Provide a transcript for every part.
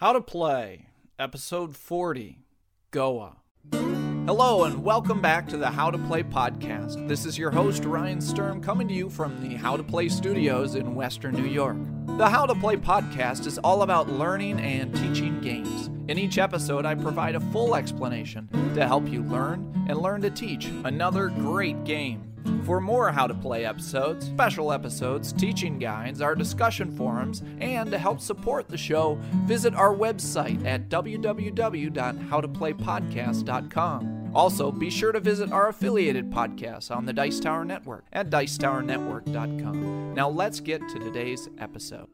How to Play, Episode 40 Goa. Hello, and welcome back to the How to Play podcast. This is your host, Ryan Sturm, coming to you from the How to Play studios in Western New York. The How to Play podcast is all about learning and teaching games. In each episode, I provide a full explanation to help you learn and learn to teach another great game. For more How to Play episodes, special episodes, teaching guides, our discussion forums, and to help support the show, visit our website at www.howtoplaypodcast.com. Also, be sure to visit our affiliated podcasts on the Dice Tower Network at dicetowernetwork.com. Now, let's get to today's episode.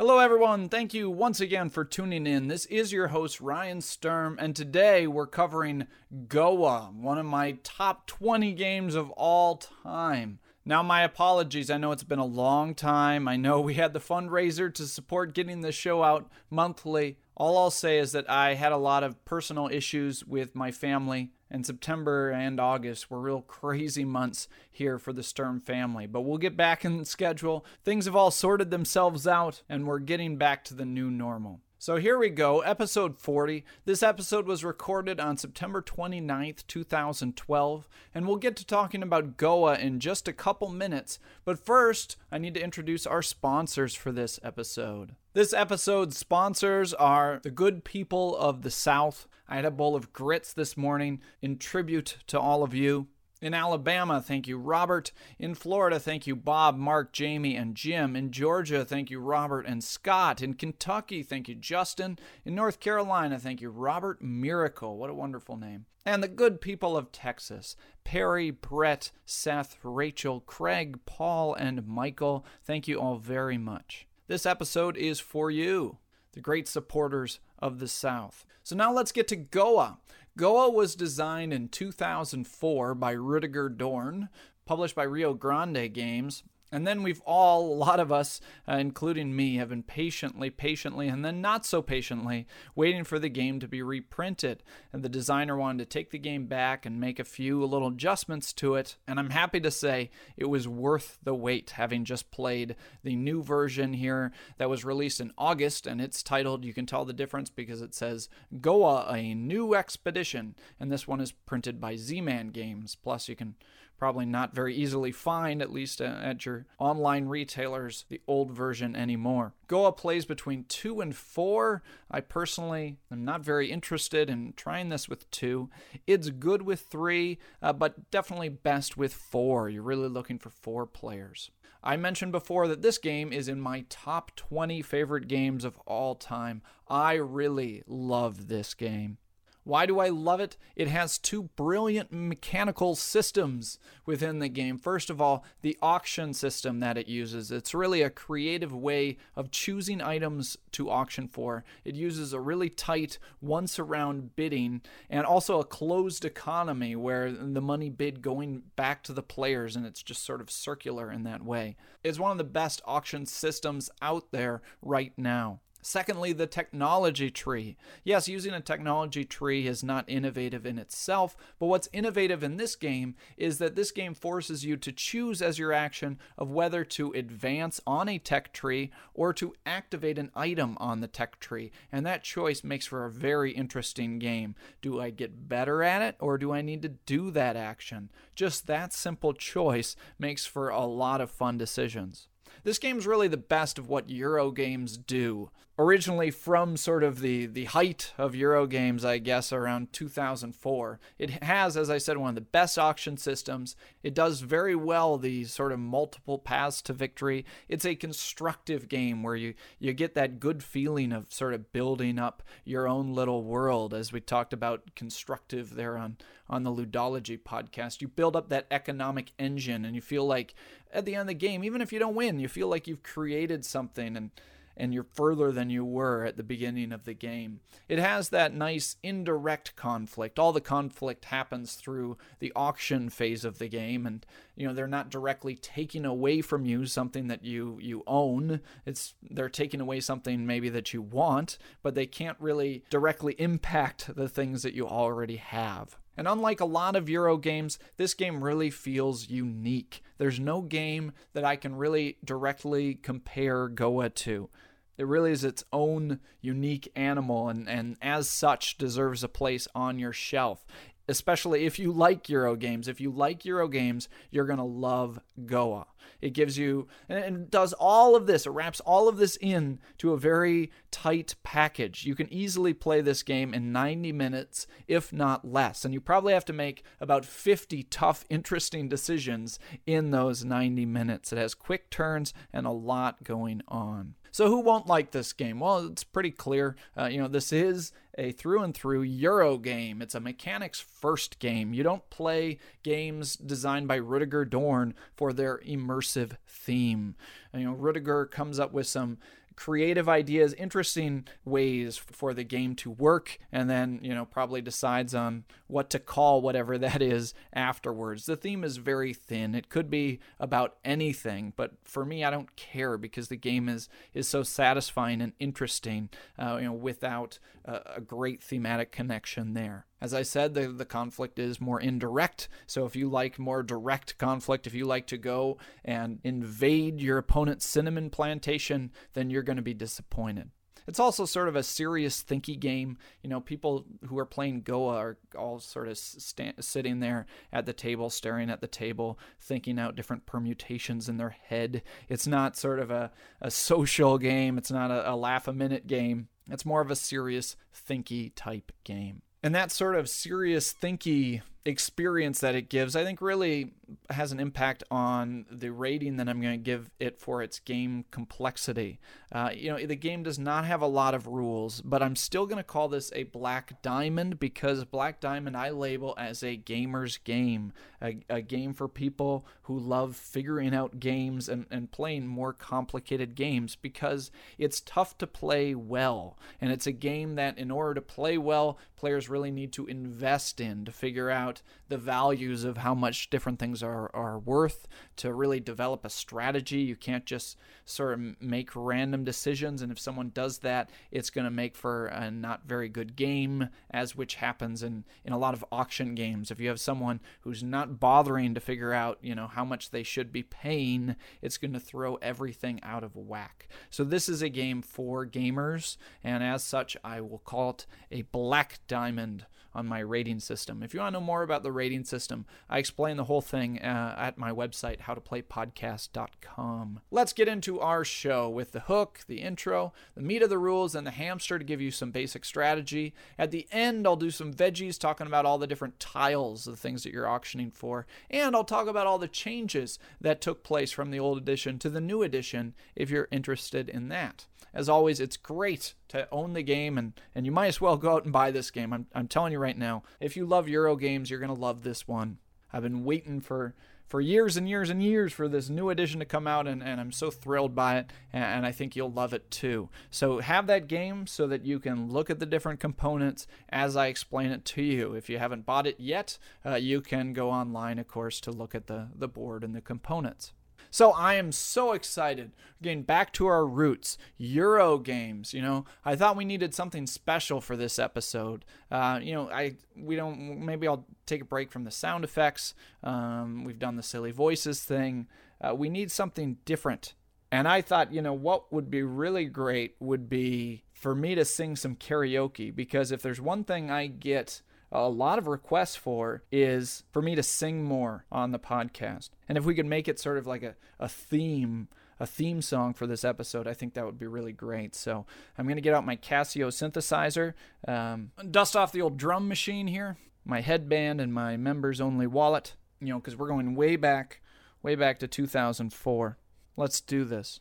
Hello, everyone. Thank you once again for tuning in. This is your host, Ryan Sturm, and today we're covering Goa, one of my top 20 games of all time. Now, my apologies. I know it's been a long time. I know we had the fundraiser to support getting the show out monthly. All I'll say is that I had a lot of personal issues with my family and September and August were real crazy months here for the Sturm family. But we'll get back in schedule. Things have all sorted themselves out, and we're getting back to the new normal. So here we go, episode 40. This episode was recorded on September 29th, 2012, and we'll get to talking about Goa in just a couple minutes. But first, I need to introduce our sponsors for this episode. This episode's sponsors are the good people of the South. I had a bowl of grits this morning in tribute to all of you. In Alabama, thank you, Robert. In Florida, thank you, Bob, Mark, Jamie, and Jim. In Georgia, thank you, Robert and Scott. In Kentucky, thank you, Justin. In North Carolina, thank you, Robert Miracle. What a wonderful name. And the good people of Texas Perry, Brett, Seth, Rachel, Craig, Paul, and Michael. Thank you all very much. This episode is for you, the great supporters of the South. So now let's get to Goa. Goa was designed in 2004 by Rudiger Dorn, published by Rio Grande Games, and then we've all, a lot of us, uh, including me, have been patiently, patiently, and then not so patiently waiting for the game to be reprinted. And the designer wanted to take the game back and make a few little adjustments to it. And I'm happy to say it was worth the wait, having just played the new version here that was released in August. And it's titled, you can tell the difference because it says Goa, a new expedition. And this one is printed by Z Man Games. Plus, you can probably not very easily find, at least uh, at your online retailers, the old version anymore. Goa plays between 2 and 4. I personally am not very interested in trying this with 2. It's good with 3, uh, but definitely best with 4. You're really looking for 4 players. I mentioned before that this game is in my top 20 favorite games of all time. I really love this game. Why do I love it? It has two brilliant mechanical systems within the game. First of all, the auction system that it uses. It's really a creative way of choosing items to auction for. It uses a really tight once around bidding and also a closed economy where the money bid going back to the players and it's just sort of circular in that way. It's one of the best auction systems out there right now. Secondly, the technology tree. Yes, using a technology tree is not innovative in itself, but what's innovative in this game is that this game forces you to choose as your action of whether to advance on a tech tree or to activate an item on the tech tree. And that choice makes for a very interesting game. Do I get better at it or do I need to do that action? Just that simple choice makes for a lot of fun decisions. This game's really the best of what Euro games do. Originally from sort of the, the height of Euro games, I guess, around 2004. It has, as I said, one of the best auction systems. It does very well the sort of multiple paths to victory. It's a constructive game where you, you get that good feeling of sort of building up your own little world, as we talked about constructive there on, on the Ludology podcast. You build up that economic engine and you feel like at the end of the game, even if you don't win, you feel like you've created something and and you're further than you were at the beginning of the game. It has that nice indirect conflict. All the conflict happens through the auction phase of the game and you know they're not directly taking away from you something that you you own. It's they're taking away something maybe that you want, but they can't really directly impact the things that you already have. And unlike a lot of Euro games, this game really feels unique. There's no game that I can really directly compare Goa to. It really is its own unique animal and, and as such deserves a place on your shelf especially if you like Euro games. If you like Euro games, you're going to love Goa. It gives you and does all of this, it wraps all of this in to a very tight package. You can easily play this game in 90 minutes, if not less. And you probably have to make about 50 tough, interesting decisions in those 90 minutes. It has quick turns and a lot going on. So who won't like this game? Well, it's pretty clear. Uh, you know, this is a through and through Euro game. It's a mechanics first game. You don't play games designed by Rudiger Dorn for their immersive theme. You know, Rudiger comes up with some creative ideas, interesting ways for the game to work, and then, you know, probably decides on what to call whatever that is afterwards. The theme is very thin. It could be about anything, but for me, I don't care because the game is is so satisfying and interesting, uh, you know, without a, a great thematic connection there. As I said, the, the conflict is more indirect. So if you like more direct conflict, if you like to go and invade your opponent's cinnamon plantation, then you're going to be disappointed. It's also sort of a serious thinky game. You know, people who are playing Goa are all sort of sitting there at the table, staring at the table, thinking out different permutations in their head. It's not sort of a, a social game, it's not a, a laugh a minute game. It's more of a serious, thinky type game. And that sort of serious, thinky experience that it gives, I think really has an impact on the rating that I'm going to give it for its game complexity. Uh, you know, the game does not have a lot of rules, but I'm still going to call this a Black Diamond because Black Diamond I label as a gamer's game, a, a game for people who love figuring out games and, and playing more complicated games because it's tough to play well. And it's a game that, in order to play well, players really need to invest in to figure out the values of how much different things are, are worth, to really develop a strategy. You can't just sort of make random decisions, and if someone does that, it's going to make for a not very good game, as which happens in, in a lot of auction games. If you have someone who's not bothering to figure out, you know, how much they should be paying, it's going to throw everything out of whack. So this is a game for gamers, and as such, I will call it a black diamond on my rating system. If you want to know more about the rating system, I explain the whole thing uh, at my website, howtoplaypodcast.com. Let's get into our show with the hook, the intro, the meat of the rules, and the hamster to give you some basic strategy. At the end, I'll do some veggies talking about all the different tiles, the things that you're auctioning for, and I'll talk about all the changes that took place from the old edition to the new edition if you're interested in that. As always, it's great to own the game, and, and you might as well go out and buy this game. I'm, I'm telling you right now, if you love Euro games, you're going to love this one. I've been waiting for for years and years and years for this new edition to come out, and, and I'm so thrilled by it, and, and, I think you'll love it too. So have that game so that you can look at the different components as I explain it to you. If you haven't bought it yet, uh, you can go online, of course, to look at the, the board and the components. So I am so excited. Getting back to our roots, Euro games. You know, I thought we needed something special for this episode. Uh, you know, I we don't. Maybe I'll take a break from the sound effects. Um, we've done the silly voices thing. Uh, we need something different. And I thought, you know, what would be really great would be for me to sing some karaoke because if there's one thing I get a lot of requests for is for me to sing more on the podcast. And if we could make it sort of like a, a theme, a theme song for this episode, I think that would be really great. So I'm going to get out my Casio synthesizer, um, dust off the old drum machine here, my headband, and my members only wallet, you know, because we're going way back, way back to 2004. Let's do this.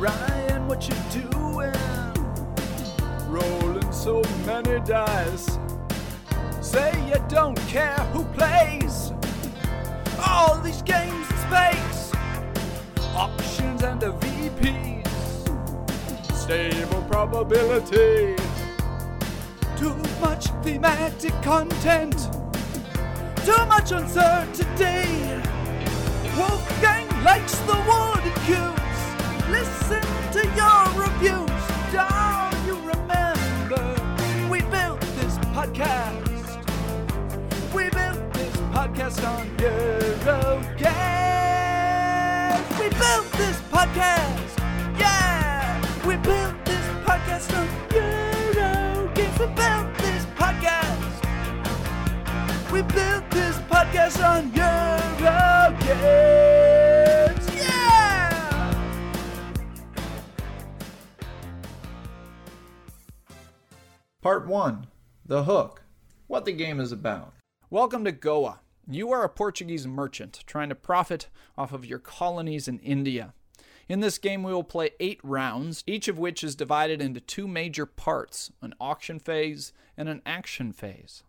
What you doing? Rolling so many dice. Say you don't care who plays all these games in space. Options and the VPs. Stable probability. Too much thematic content. Too much uncertainty. Wolfgang likes the to your reviews. Don't you remember? We built this podcast. We built this podcast on Eurocast. We built this podcast. Yeah. We built this podcast on Eurocast. We built this podcast. We built this podcast on Eurocast. Part 1 The Hook. What the game is about. Welcome to Goa. You are a Portuguese merchant trying to profit off of your colonies in India. In this game, we will play eight rounds, each of which is divided into two major parts an auction phase and an action phase.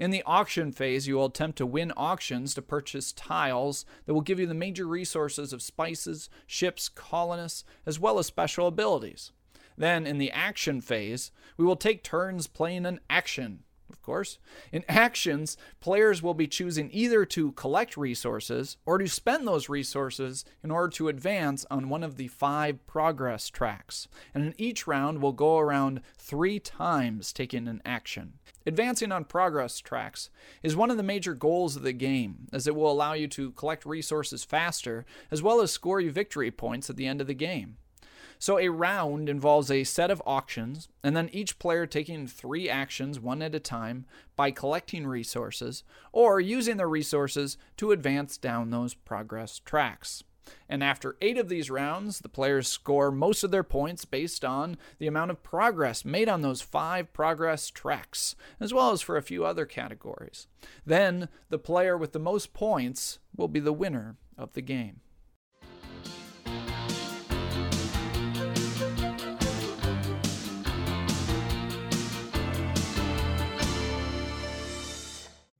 In the auction phase, you will attempt to win auctions to purchase tiles that will give you the major resources of spices, ships, colonists, as well as special abilities. Then, in the action phase, we will take turns playing an action. Of course. In actions, players will be choosing either to collect resources or to spend those resources in order to advance on one of the five progress tracks. And in each round, we'll go around three times taking an action. Advancing on progress tracks is one of the major goals of the game, as it will allow you to collect resources faster, as well as score you victory points at the end of the game. So a round involves a set of auctions, and then each player taking three actions one at a time by collecting resources or using the resources to advance down those progress tracks. And after eight of these rounds, the players score most of their points based on the amount of progress made on those five progress tracks, as well as for a few other categories. Then, the player with the most points will be the winner of the game.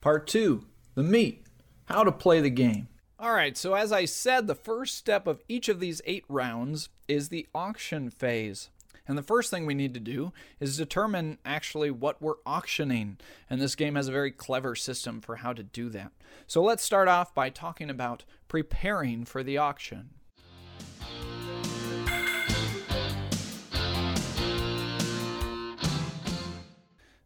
Part 2 The Meat How to Play the Game. Alright, so as I said, the first step of each of these eight rounds is the auction phase. And the first thing we need to do is determine actually what we're auctioning. And this game has a very clever system for how to do that. So let's start off by talking about preparing for the auction.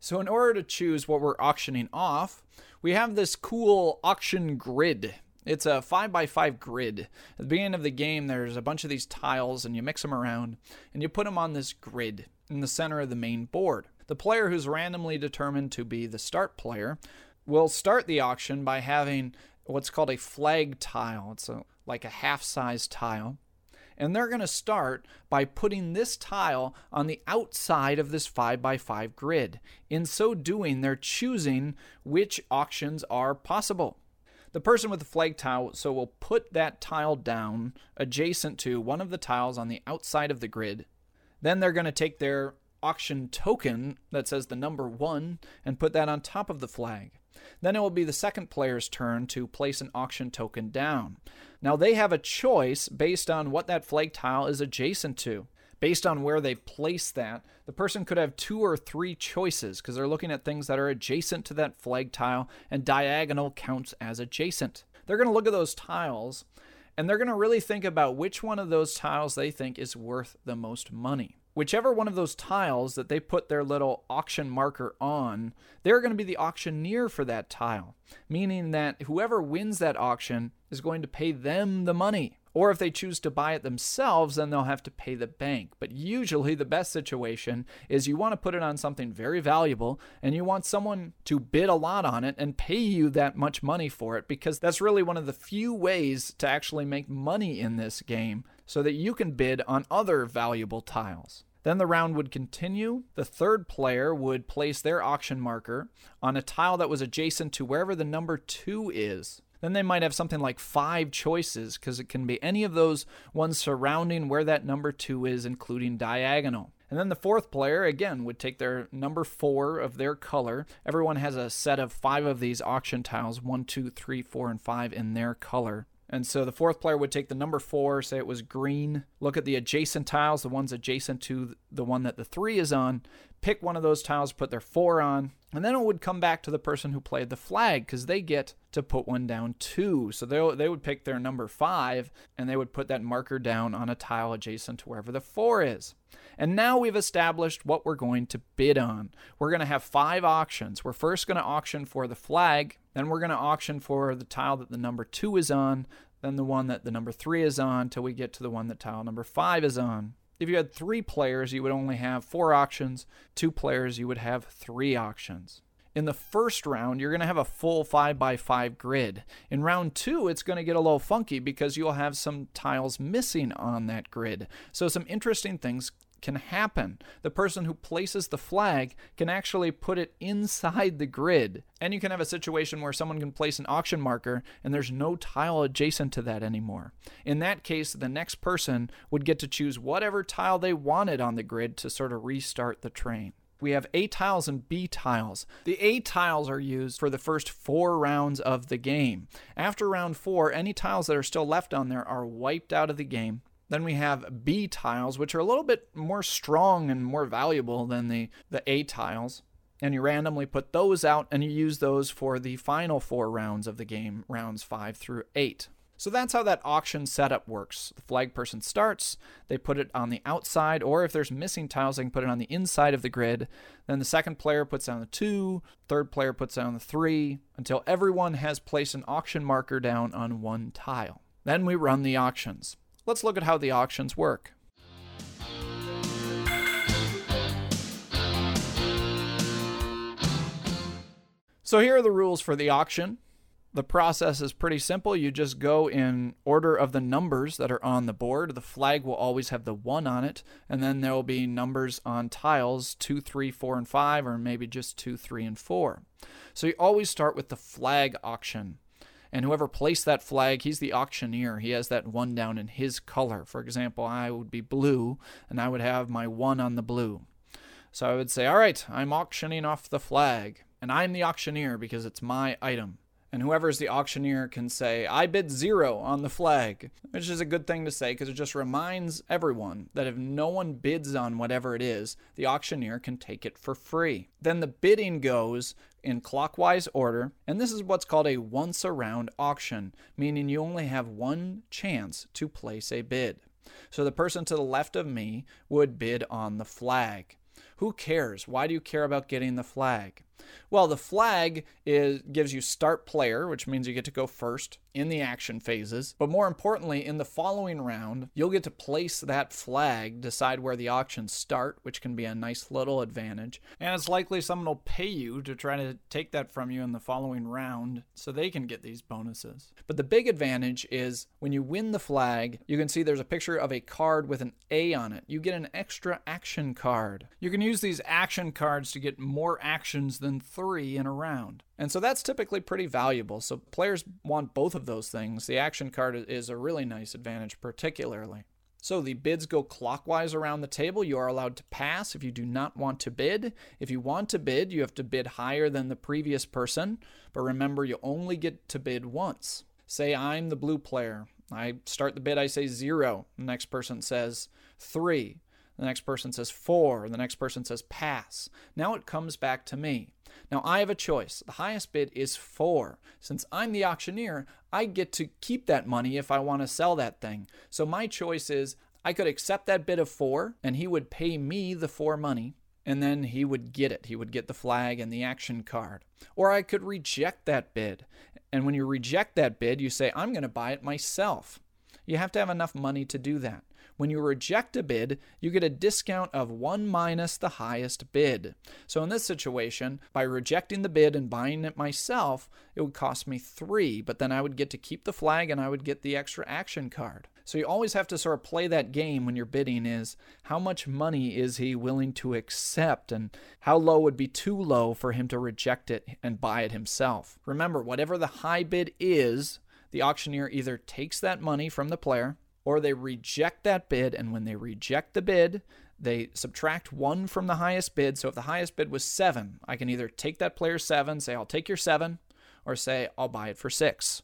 So, in order to choose what we're auctioning off, we have this cool auction grid. It's a 5x5 grid. At the beginning of the game, there's a bunch of these tiles, and you mix them around, and you put them on this grid in the center of the main board. The player who's randomly determined to be the start player will start the auction by having what's called a flag tile. It's a, like a half size tile. And they're going to start by putting this tile on the outside of this 5x5 grid. In so doing, they're choosing which auctions are possible. The person with the flag tile so will put that tile down adjacent to one of the tiles on the outside of the grid. Then they're going to take their auction token that says the number 1 and put that on top of the flag. Then it will be the second player's turn to place an auction token down. Now they have a choice based on what that flag tile is adjacent to. Based on where they place that, the person could have two or three choices because they're looking at things that are adjacent to that flag tile, and diagonal counts as adjacent. They're going to look at those tiles and they're going to really think about which one of those tiles they think is worth the most money whichever one of those tiles that they put their little auction marker on, they're going to be the auctioneer for that tile, meaning that whoever wins that auction is going to pay them the money. Or if they choose to buy it themselves, then they'll have to pay the bank. But usually, the best situation is you want to put it on something very valuable and you want someone to bid a lot on it and pay you that much money for it because that's really one of the few ways to actually make money in this game so that you can bid on other valuable tiles. Then the round would continue. The third player would place their auction marker on a tile that was adjacent to wherever the number two is. Then they might have something like five choices because it can be any of those ones surrounding where that number two is, including diagonal. And then the fourth player, again, would take their number four of their color. Everyone has a set of five of these auction tiles one, two, three, four, and five in their color. And so the fourth player would take the number four, say it was green, look at the adjacent tiles, the ones adjacent to the one that the three is on, pick one of those tiles, put their four on, and then it would come back to the person who played the flag because they get to put one down too. So they, they would pick their number five and they would put that marker down on a tile adjacent to wherever the four is. And now we've established what we're going to bid on. We're going to have five auctions. We're first going to auction for the flag Then we're going to auction for the tile that the number two is on, then the one that the number three is on, till we get to the one that tile number five is on. If you had three players, you would only have four auctions. Two players, you would have three auctions. In the first round, you're going to have a full 5 by 5 grid. In round two, it's going to get a little funky because you'll have some tiles missing on that grid. So, some interesting things can happen. The person who places the flag can actually put it inside the grid. And you can have a situation where someone can place an auction marker and there's no tile adjacent to that anymore. In that case, the next person would get to choose whatever tile they wanted on the grid to sort of restart the train. We have A tiles and B tiles. The A tiles are used for the first four rounds of the game. After round four, any tiles that are still left on there are wiped out of the game. Then we have B tiles, which are a little bit more strong and more valuable than the, the A tiles. And you randomly put those out and you use those for the final four rounds of the game, rounds five through eight. So that's how that auction setup works. The flag person starts, they put it on the outside, or if there's missing tiles, they can put it on the inside of the grid. Then the second player puts down the two, third player puts down the three, until everyone has placed an auction marker down on one tile. Then we run the auctions. Let's look at how the auctions work. So here are the rules for the auction. The process is pretty simple. You just go in order of the numbers that are on the board. The flag will always have the one on it, and then there will be numbers on tiles two, three, four, and five, or maybe just two, three, and four. So you always start with the flag auction. And whoever placed that flag, he's the auctioneer. He has that one down in his color. For example, I would be blue, and I would have my one on the blue. So I would say, All right, I'm auctioning off the flag, and I'm the auctioneer because it's my item and whoever's the auctioneer can say, I bid zero on the flag, which is a good thing to say because it just reminds everyone that if no one bids on whatever it is, the auctioneer can take it for free. Then the bidding goes in clockwise order, and this is what's called a once around auction, meaning you only have one chance to place a bid. So the person to the left of me would bid on the flag. Who cares? Why do you care about getting the flag? Well, the flag is gives you start player, which means you get to go first in the action phases. But more importantly, in the following round, you'll get to place that flag, decide where the auctions start, which can be a nice little advantage. And it's likely someone will pay you to try to take that from you in the following round so they can get these bonuses. But the big advantage is when you win the flag, you can see there's a picture of a card with an A on it. You get an extra action card. You can use these action cards to get more actions than three in a round. And so that's typically pretty valuable. So players want both of those things. The action card is a really nice advantage, particularly. So the bids go clockwise around the table. You are allowed to pass if you do not want to bid. If you want to bid, you have to bid higher than the previous person. But remember, you only get to bid once. Say I'm the blue player. I start the bid, I say zero. The next person says three. The next person says four. The next person says pass. Now it comes back to me. Now I have a choice. The highest bid is four. Since I'm the auctioneer, I get to keep that money if I want to sell that thing. So my choice is I could accept that bid of four and he would pay me the four money and then he would get it. He would get the flag and the action card. Or I could reject that bid. And when you reject that bid, you say, I'm going to buy it myself. You have to have enough money to do that. When you reject a bid, you get a discount of 1 minus the highest bid. So in this situation, by rejecting the bid and buying it myself, it would cost me 3, but then I would get to keep the flag and I would get the extra action card. So you always have to sort of play that game when you're bidding is how much money is he willing to accept and how low would be too low for him to reject it and buy it himself. Remember, whatever the high bid is, the auctioneer either takes that money from the player or they reject that bid. And when they reject the bid, they subtract one from the highest bid. So if the highest bid was seven, I can either take that player seven, say, I'll take your seven, or say, I'll buy it for six.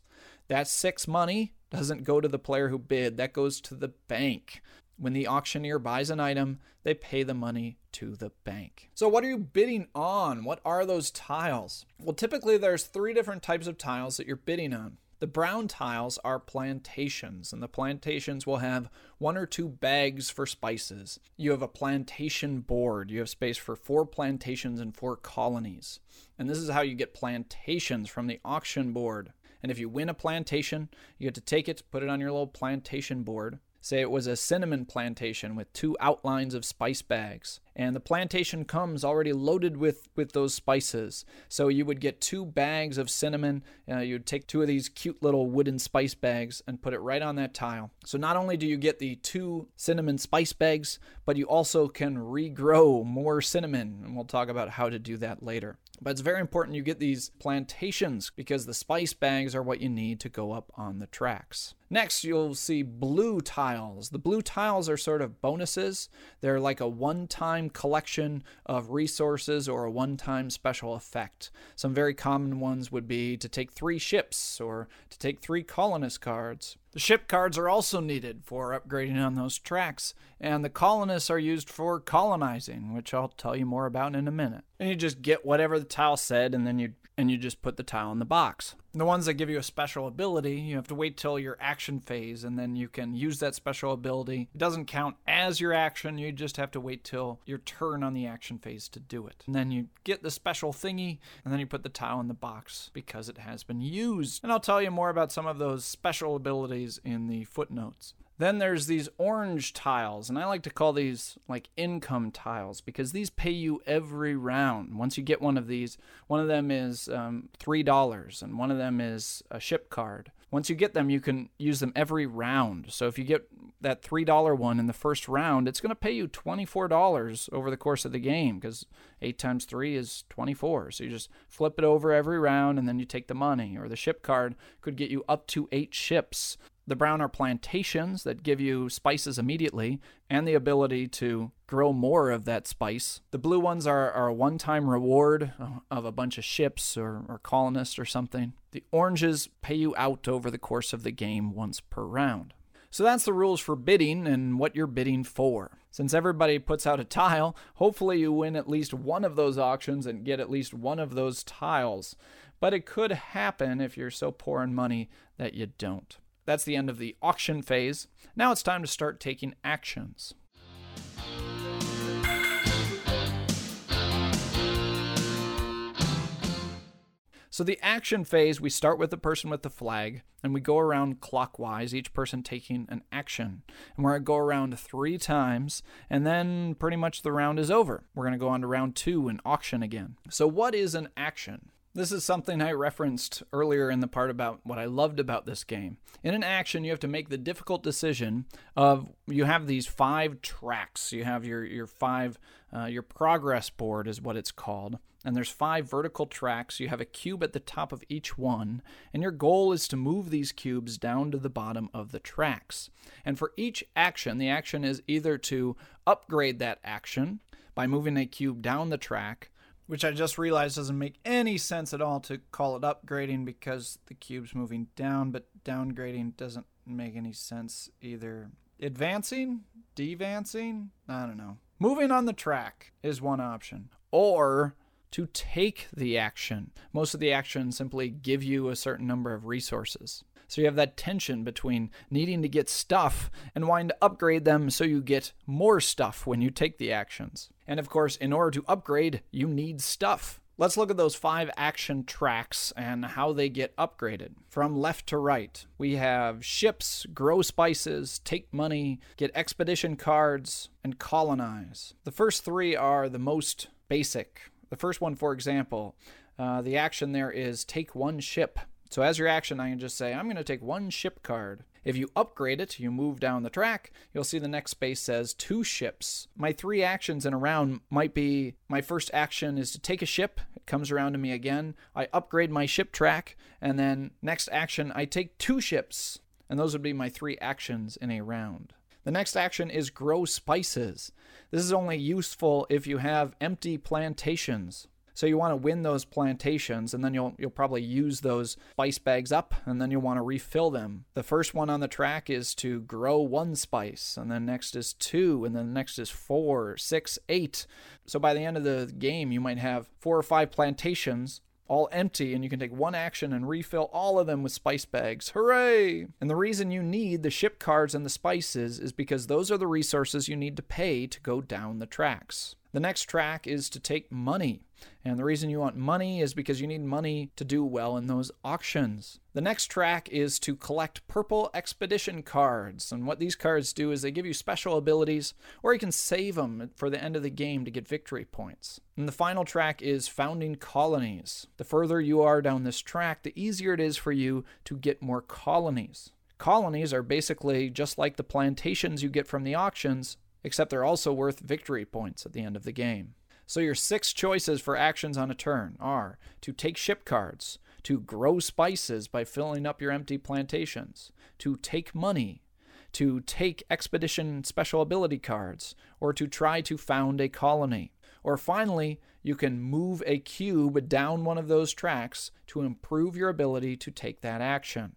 That six money doesn't go to the player who bid, that goes to the bank. When the auctioneer buys an item, they pay the money to the bank. So, what are you bidding on? What are those tiles? Well, typically there's three different types of tiles that you're bidding on. The brown tiles are plantations, and the plantations will have one or two bags for spices. You have a plantation board. You have space for four plantations and four colonies. And this is how you get plantations from the auction board. And if you win a plantation, you get to take it, put it on your little plantation board. Say it was a cinnamon plantation with two outlines of spice bags. And the plantation comes already loaded with, with those spices. So you would get two bags of cinnamon. Uh, you would take two of these cute little wooden spice bags and put it right on that tile. So not only do you get the two cinnamon spice bags, but you also can regrow more cinnamon. And we'll talk about how to do that later. But it's very important you get these plantations because the spice bags are what you need to go up on the tracks. Next, you'll see blue tiles. The blue tiles are sort of bonuses. They're like a one time collection of resources or a one time special effect. Some very common ones would be to take three ships or to take three colonist cards. The ship cards are also needed for upgrading on those tracks, and the colonists are used for colonizing, which I'll tell you more about in a minute. And you just get whatever the tile said, and then you and you just put the tile in the box. The ones that give you a special ability, you have to wait till your action phase, and then you can use that special ability. It doesn't count as your action, you just have to wait till your turn on the action phase to do it. And then you get the special thingy, and then you put the tile in the box because it has been used. And I'll tell you more about some of those special abilities in the footnotes. Then there's these orange tiles, and I like to call these like income tiles because these pay you every round. Once you get one of these, one of them is um, $3 and one of them is a ship card. Once you get them, you can use them every round. So if you get that $3 one in the first round, it's going to pay you $24 over the course of the game because 8 times 3 is 24. So you just flip it over every round and then you take the money. Or the ship card could get you up to 8 ships. The brown are plantations that give you spices immediately and the ability to grow more of that spice. The blue ones are, are a one time reward of a bunch of ships or, or colonists or something. The oranges pay you out over the course of the game once per round. So that's the rules for bidding and what you're bidding for. Since everybody puts out a tile, hopefully you win at least one of those auctions and get at least one of those tiles. But it could happen if you're so poor in money that you don't. That's the end of the auction phase. Now it's time to start taking actions. So, the action phase, we start with the person with the flag and we go around clockwise, each person taking an action. And we're going to go around three times, and then pretty much the round is over. We're going to go on to round two and auction again. So, what is an action? This is something I referenced earlier in the part about what I loved about this game. In an action, you have to make the difficult decision of you have these five tracks. You have your your five uh, your progress board is what it's called, and there's five vertical tracks. You have a cube at the top of each one, and your goal is to move these cubes down to the bottom of the tracks. And for each action, the action is either to upgrade that action by moving a cube down the track which I just realized doesn't make any sense at all to call it upgrading because the cube's moving down, but downgrading doesn't make any sense either. Advancing? Devancing? I don't know. Moving on the track is one option. Or to take the action. Most of the actions simply give you a certain number of resources. So you have that tension between needing to get stuff and wanting to upgrade them so you get more stuff when you take the actions. And of course, in order to upgrade, you need stuff. Let's look at those five action tracks and how they get upgraded. From left to right, we have ships, grow spices, take money, get expedition cards, and colonize. The first three are the most basic. The first one, for example, uh, the action there is take one ship. So as your action, I can just say, I'm going to take one ship card. If you upgrade it, you move down the track, you'll see the next space says two ships. My three actions in a round might be my first action is to take a ship, it comes around to me again. I upgrade my ship track, and then next action, I take two ships. And those would be my three actions in a round. The next action is grow spices. This is only useful if you have empty plantations. So you want to win those plantations and then you'll you'll probably use those spice bags up and then you'll want to refill them. The first one on the track is to grow one spice and then next is two and then next is four, six, eight. So by the end of the game you might have four or five plantations all empty, and you can take one action and refill all of them with spice bags. Hooray! And the reason you need the ship cards and the spices is because those are the resources you need to pay to go down the tracks. The next track is to take money. And the reason you want money is because you need money to do well in those auctions. The next track is to collect purple expedition cards. And what these cards do is they give you special abilities, or you can save them for the end of the game to get victory points. And the final track is founding colonies. The further you are down this track, the easier it is for you to get more colonies. Colonies are basically just like the plantations you get from the auctions, except they're also worth victory points at the end of the game. So your six choices for actions on a turn are to take ship cards, to grow spices by filling up your empty plantations, to take money, to take expedition special ability cards, or to try to found a colony. Or finally, you can move a cube down one of those tracks to improve your ability to take that action.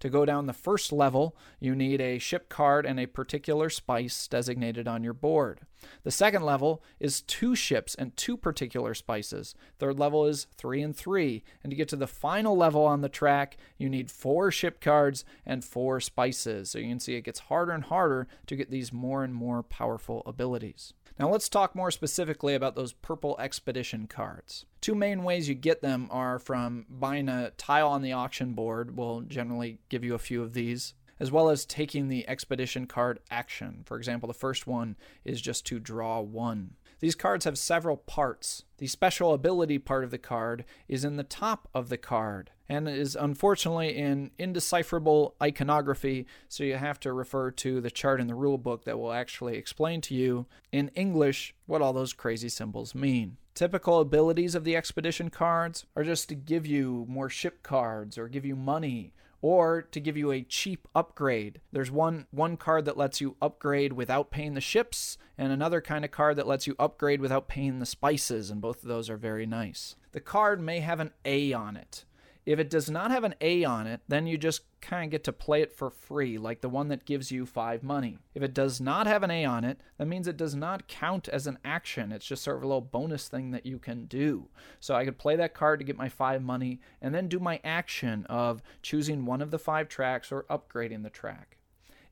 To go down the first level, you need a ship card and a particular spice designated on your board. The second level is two ships and two particular spices. Third level is three and three. And to get to the final level on the track, you need four ship cards and four spices. So you can see it gets harder and harder to get these more and more powerful abilities. Now let's talk more specifically about those purple expedition cards. Two main ways you get them are from buying a tile on the auction board, will generally give you a few of these, as well as taking the expedition card action. For example, the first one is just to draw one. These cards have several parts. The special ability part of the card is in the top of the card and is unfortunately in indecipherable iconography, so you have to refer to the chart in the rule book that will actually explain to you in English what all those crazy symbols mean. Typical abilities of the expedition cards are just to give you more ship cards or give you money or to give you a cheap upgrade. There's one one card that lets you upgrade without paying the ships and another kind of card that lets you upgrade without paying the spices and both of those are very nice. The card may have an A on it. If it does not have an A on it, then you just kind of get to play it for free, like the one that gives you five money. If it does not have an A on it, that means it does not count as an action. It's just sort of a little bonus thing that you can do. So I could play that card to get my five money and then do my action of choosing one of the five tracks or upgrading the track.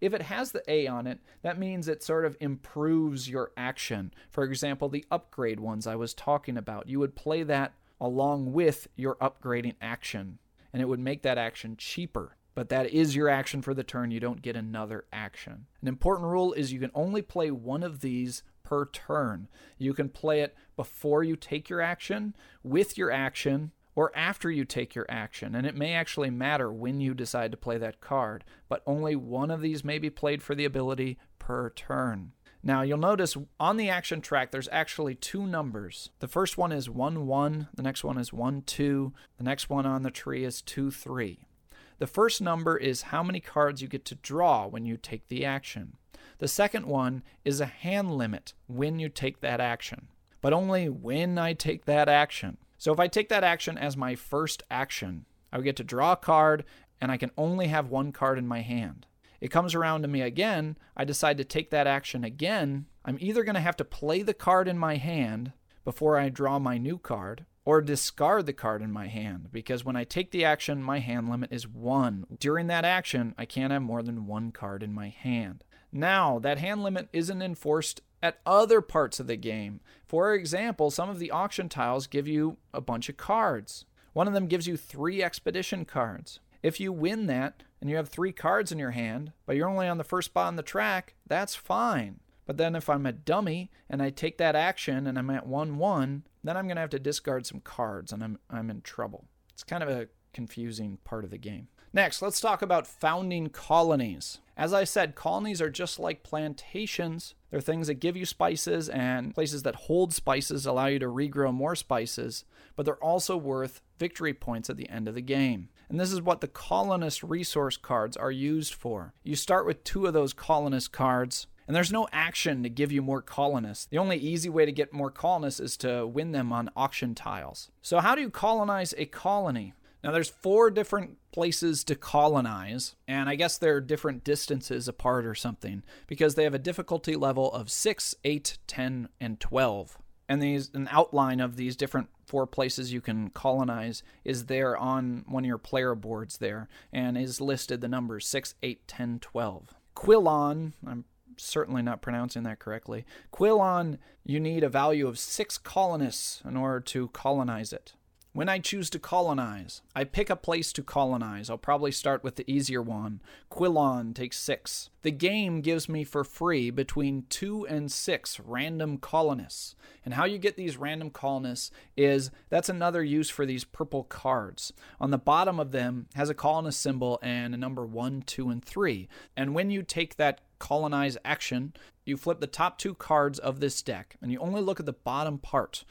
If it has the A on it, that means it sort of improves your action. For example, the upgrade ones I was talking about, you would play that along with your upgrading action. And it would make that action cheaper. But that is your action for the turn. You don't get another action. An important rule is you can only play one of these per turn. You can play it before you take your action, with your action, or after you take your action. And it may actually matter when you decide to play that card, but only one of these may be played for the ability per turn. Now you'll notice on the action track there's actually two numbers. The first one is 1 1, the next one is 1 2, the next one on the tree is 2 3. The first number is how many cards you get to draw when you take the action. The second one is a hand limit when you take that action, but only when I take that action. So if I take that action as my first action, I would get to draw a card and I can only have one card in my hand it comes around to me again, I decide to take that action again, I'm either going to have to play the card in my hand before I draw my new card, or discard the card in my hand because when I take the action, my hand limit is one. During that action, I can't have more than one card in my hand. Now, that hand limit isn't enforced at other parts of the game. For example, some of the auction tiles give you a bunch of cards. One of them gives you three expedition cards. If you win that, and you have three cards in your hand, but you're only on the first spot on the track, that's fine. But then if I'm a dummy and I take that action and I'm at 1 1, then I'm going to have to discard some cards and I'm, I'm in trouble. It's kind of a confusing part of the game. Next, let's talk about founding colonies. As I said, colonies are just like plantations. They're things that give you spices, and places that hold spices allow you to regrow more spices, but they're also worth victory points at the end of the game. And this is what the colonist resource cards are used for. You start with two of those colonist cards, and there's no action to give you more colonists. The only easy way to get more colonists is to win them on auction tiles. So, how do you colonize a colony? Now, there's four different places to colonize, and I guess they're different distances apart or something because they have a difficulty level of 6, 8, 10, and 12. And these an outline of these different four places you can colonize is there on one of your player boards there and is listed the numbers 6, 8, 10, 12. Quilon, I'm certainly not pronouncing that correctly. Quilon, you need a value of 6 colonists in order to colonize it. When I choose to colonize, I pick a place to colonize. I'll probably start with the easier one. Quilon takes six. The game gives me for free between two and six random colonists. And how you get these random colonists is that's another use for these purple cards. On the bottom of them has a colonist symbol and a number one, two, and three. And when you take that colonize action, you flip the top two cards of this deck and you only look at the bottom part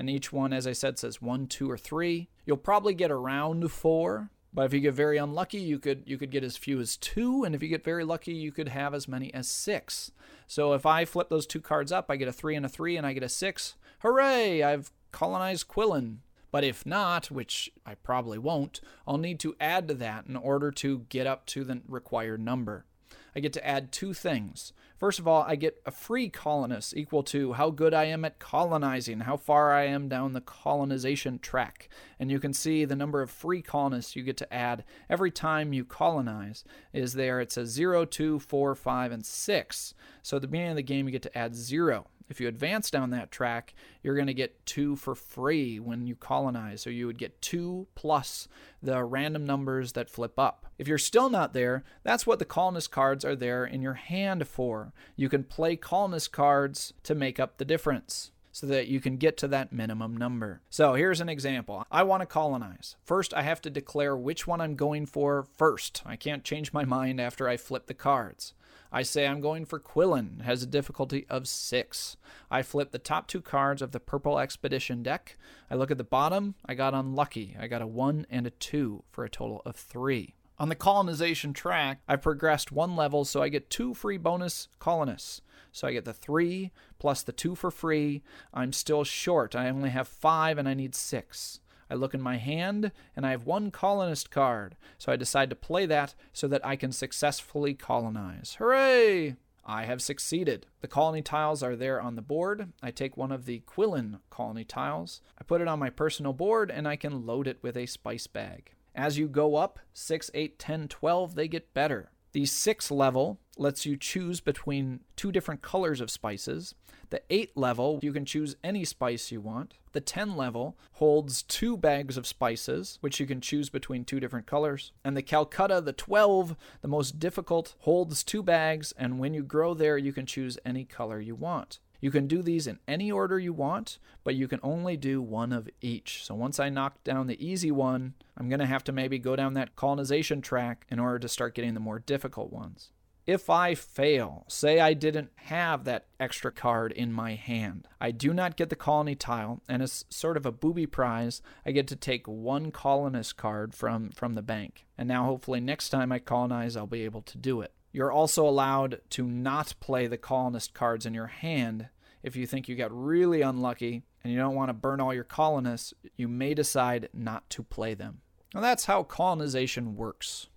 and each one, as I said, says one, two, or three. You'll probably get around four, but if you get very unlucky, you could you could get as few as two, and if you get very lucky, you could have as many as six. So if I flip those two cards up, I get a three and a three, and I get a six. Hooray! I've colonized Quilon. But if not, which I probably won't, I'll need to add to that in order to get up to the required number. I get to add two things. First of all, I get a free colonist equal to how good I am at colonizing, how far I am down the colonization track. And you can see the number of free colonists you get to add every time you colonize is there. It says 0, 2, 4, 5, and 6. So at the beginning of the game, you get to add 0. If you advance down that track, you're going to get two for free when you colonize. So you would get two plus the random numbers that flip up. If you're still not there, that's what the colonist cards are there in your hand for. You can play colonist cards to make up the difference so that you can get to that minimum number. So here's an example. I want to colonize. First, I have to declare which one I'm going for first. I can't change my mind after I flip the cards. I say I'm going for Quilon, has a difficulty of 6. I flip the top two cards of the Purple Expedition deck. I look at the bottom, I got unlucky. I got a 1 and a 2 for a total of 3. On the colonization track, I've progressed one level, so I get two free bonus colonists. So I get the 3 plus the 2 for free. I'm still short. I only have 5 and I need 6. I look in my hand and I have one colonist card, so I decide to play that so that I can successfully colonize. Hooray! I have succeeded. The colony tiles are there on the board. I take one of the Quilon colony tiles, I put it on my personal board, and I can load it with a spice bag. As you go up, 6, 8, 10, 12, they get better. The 6 level lets you choose between two different colors of spices. The 8 level, you can choose any spice you want. The 10 level holds two bags of spices, which you can choose between two different colors. And the Calcutta, the 12, the most difficult, holds two bags, and when you grow there, you can choose any color you want. You can do these in any order you want, but you can only do one of each. So once I knock down the easy one, I'm going to have to maybe go down that colonization track in order to start getting the more difficult ones. If I fail, say I didn't have that extra card in my hand, I do not get the colony tile, and as sort of a booby prize, I get to take one colonist card from, from the bank. And now, hopefully, next time I colonize, I'll be able to do it. You're also allowed to not play the colonist cards in your hand if you think you got really unlucky and you don't want to burn all your colonists, you may decide not to play them. Now, that's how colonization works.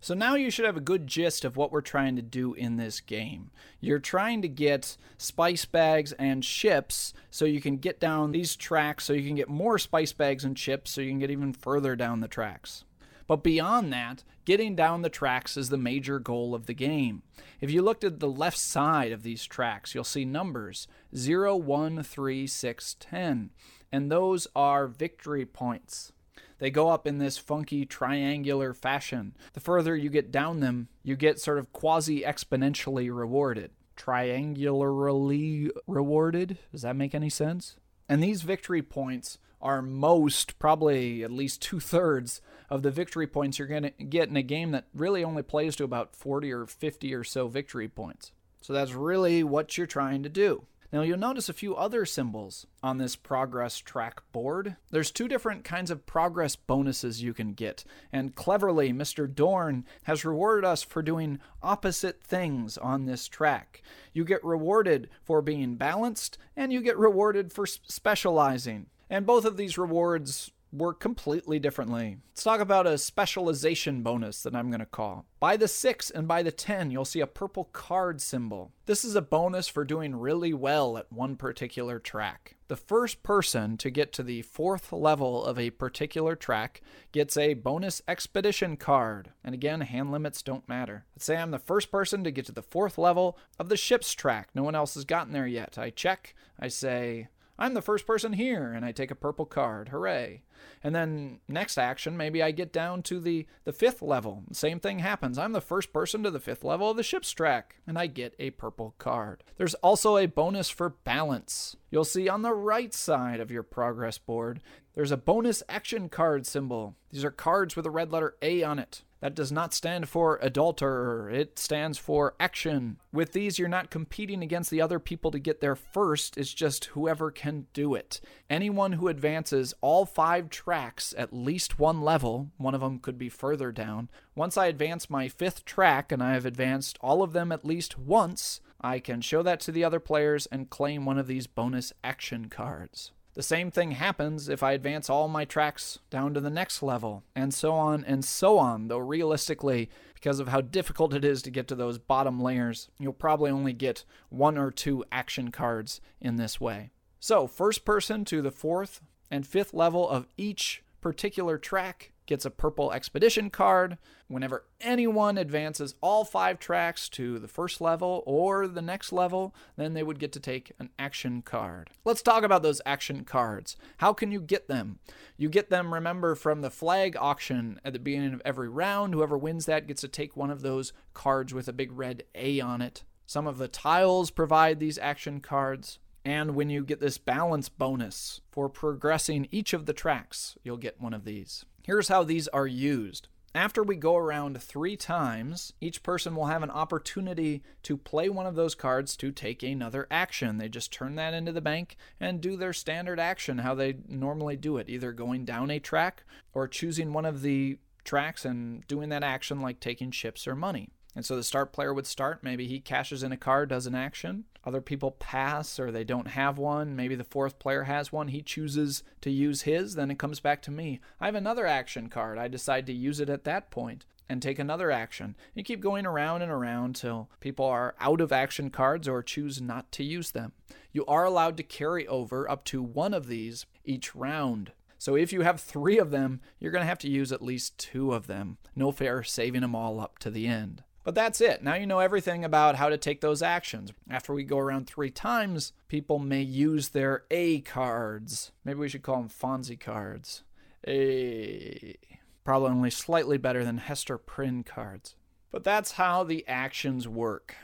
So now you should have a good gist of what we're trying to do in this game. You're trying to get spice bags and chips so you can get down these tracks so you can get more spice bags and chips so you can get even further down the tracks. But beyond that, getting down the tracks is the major goal of the game. If you looked at the left side of these tracks, you'll see numbers 0, 1, 3, 6, 10, and those are victory points. They go up in this funky triangular fashion. The further you get down them, you get sort of quasi exponentially rewarded. Triangularly rewarded? Does that make any sense? And these victory points are most, probably at least two thirds, of the victory points you're going to get in a game that really only plays to about 40 or 50 or so victory points. So that's really what you're trying to do. Now you'll notice a few other symbols on this progress track board. There's two different kinds of progress bonuses you can get, and cleverly Mr. Dorn has rewarded us for doing opposite things on this track. You get rewarded for being balanced, and you get rewarded for specializing. And both of these rewards work completely differently. Let's talk about a specialization bonus that I'm going to call. By the 6 and by the 10, you'll see a purple card symbol. This is a bonus for doing really well at one particular track. The first person to get to the fourth level of a particular track gets a bonus expedition card. And again, hand limits don't matter. Let's say I'm the first person to get to the fourth level of the ship's track. No one else has gotten there yet. I check, I say, I'm the first person here, and I take a purple card. Hooray. And then next action, maybe I get down to the, the fifth level. Same thing happens. I'm the first person to the fifth level of the ship's track, and I get a purple card. There's also a bonus for balance. You'll see on the right side of your progress board, there's a bonus action card symbol. These are cards with a red letter A on it. That does not stand for adulterer, it stands for action. With these, you're not competing against the other people to get there first, it's just whoever can do it. Anyone who advances all five tracks at least one level, one of them could be further down. Once I advance my fifth track and I have advanced all of them at least once, I can show that to the other players and claim one of these bonus action cards. The same thing happens if I advance all my tracks down to the next level, and so on and so on. Though realistically, because of how difficult it is to get to those bottom layers, you'll probably only get one or two action cards in this way. So, first person to the fourth and fifth level of each particular track gets a purple expedition card. Whenever anyone advances all five tracks to the first level or the next level, then they would get to take an action card. Let's talk about those action cards. How can you get them? You get them, remember, from the flag auction at the beginning of every round. Whoever wins that gets to take one of those cards with a big red A on it. Some of the tiles provide these action cards. And when you get this balance bonus for progressing each of the tracks, you'll get one of these. Here's how these are used. After we go around three times, each person will have an opportunity to play one of those cards to take another action. They just turn that into the bank and do their standard action how they normally do it, either going down a track or choosing one of the tracks and doing that action like taking chips or money. And so the start player would start. Maybe he cashes in a card, does an action. Other people pass or they don't have one. Maybe the fourth player has one. He chooses to use his. Then it comes back to me. I have another action card. I decide to use it at that point and take another action. You keep going around and around till people are out of action cards or choose not to use them. You are allowed to carry over up to one of these each round. So if you have three of them, you're going to have to use at least two of them. No fair saving them all up to the end. But that's it. Now you know everything about how to take those actions. After we go around three times, people may use their A cards. Maybe we should call them Fonzie cards. A. Probably only slightly better than Hester Prynne cards. But that's how the actions work.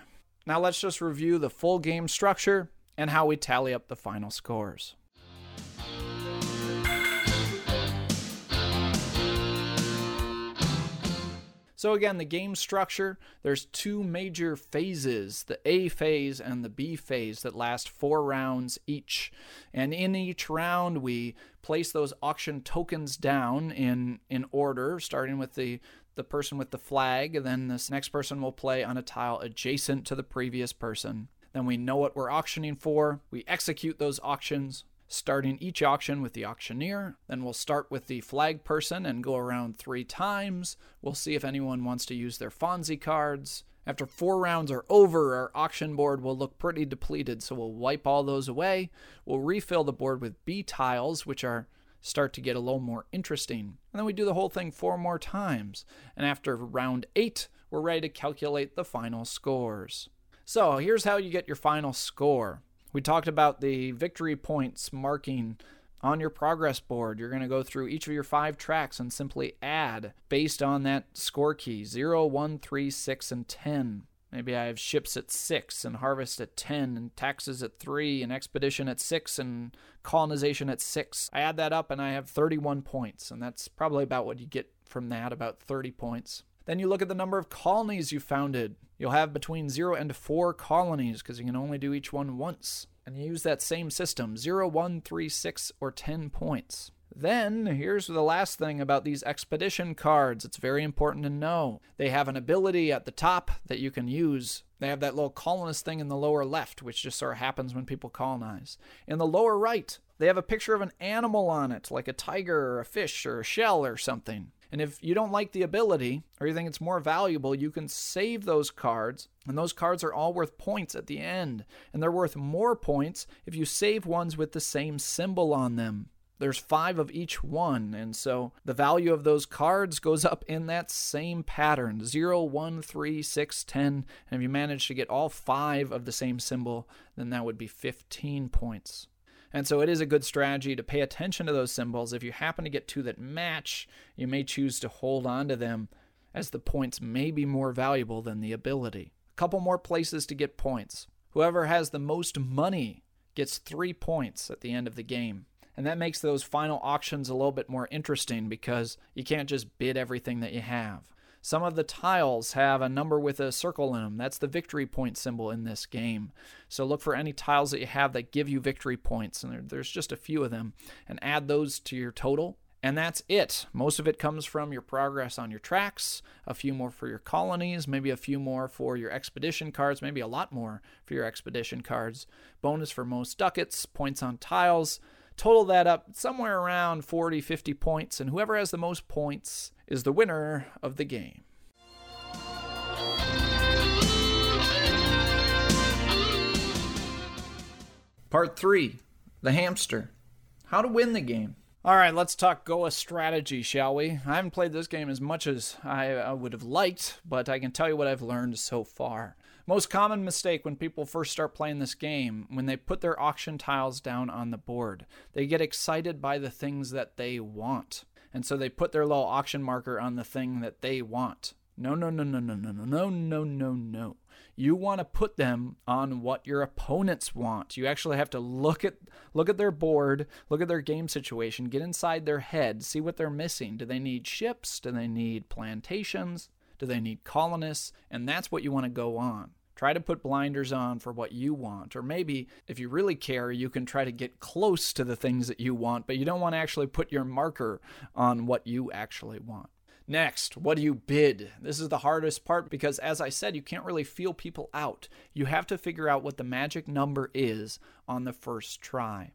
Now let's just review the full game structure and how we tally up the final scores. So again, the game structure, there's two major phases, the A phase and the B phase that last 4 rounds each. And in each round we place those auction tokens down in in order, starting with the the person with the flag, and then this next person will play on a tile adjacent to the previous person. Then we know what we're auctioning for. We execute those auctions starting each auction with the auctioneer. Then we'll start with the flag person and go around three times. We'll see if anyone wants to use their Fonzie cards. After four rounds are over, our auction board will look pretty depleted, so we'll wipe all those away. We'll refill the board with B tiles, which are start to get a little more interesting. And then we do the whole thing four more times. And after round eight, we're ready to calculate the final scores. So here's how you get your final score. We talked about the victory points marking on your progress board. You're going to go through each of your five tracks and simply add based on that score key 0, 1, 3, 6, and 10. Maybe I have ships at 6 and harvest at 10 and taxes at 3 and expedition at 6 and colonization at 6. I add that up and I have 31 points, and that's probably about what you get from that, about 30 points. Then you look at the number of colonies you founded. You'll have between 0 and 4 colonies because you can only do each one once. And you use that same system 0, 1, 3, 6, or 10 points. Then, here's the last thing about these expedition cards. It's very important to know. They have an ability at the top that you can use They have that little colonist thing in the lower left, which just sort of happens when people colonize. In the lower right, they have a picture of an animal on it, like a tiger or a fish or a shell or something. And if you don't like the ability or you think it's more valuable, you can save those cards. And those cards are all worth points at the end. And they're worth more points if you save ones with the same symbol on them. There's five of each one, and so the value of those cards goes up in that same pattern 0, 1, 3, 6, 10. And if you manage to get all five of the same symbol, then that would be 15 points. And so it is a good strategy to pay attention to those symbols. If you happen to get two that match, you may choose to hold on to them as the points may be more valuable than the ability. A couple more places to get points. Whoever has the most money gets three points at the end of the game. And that makes those final auctions a little bit more interesting because you can't just bid everything that you have. Some of the tiles have a number with a circle in them. That's the victory point symbol in this game. So look for any tiles that you have that give you victory points, and there's just a few of them, and add those to your total. And that's it. Most of it comes from your progress on your tracks, a few more for your colonies, maybe a few more for your expedition cards, maybe a lot more for your expedition cards. Bonus for most ducats, points on tiles. Total that up somewhere around 40, 50 points, and whoever has the most points is the winner of the game. Part 3 The Hamster. How to win the game. All right, let's talk Goa strategy, shall we? I haven't played this game as much as I, I, would have liked, but I can tell you what I've learned so far. Most common mistake when people first start playing this game, when they put their auction tiles down on the board, they get excited by the things that they want. And so they put their little auction marker on the thing that they want. No, no, no, no, no, no, no, no, no, no, no. You want to put them on what your opponents want. You actually have to look at look at their board, look at their game situation, get inside their head, see what they're missing. Do they need ships? Do they need plantations? Do they need colonists? And that's what you want to go on. Try to put blinders on for what you want. Or maybe, if you really care, you can try to get close to the things that you want, but you don't want to actually put your marker on what you actually want. Next, what do you bid? This is the hardest part because, as I said, you can't really feel people out. You have to figure out what the magic number is on the first try.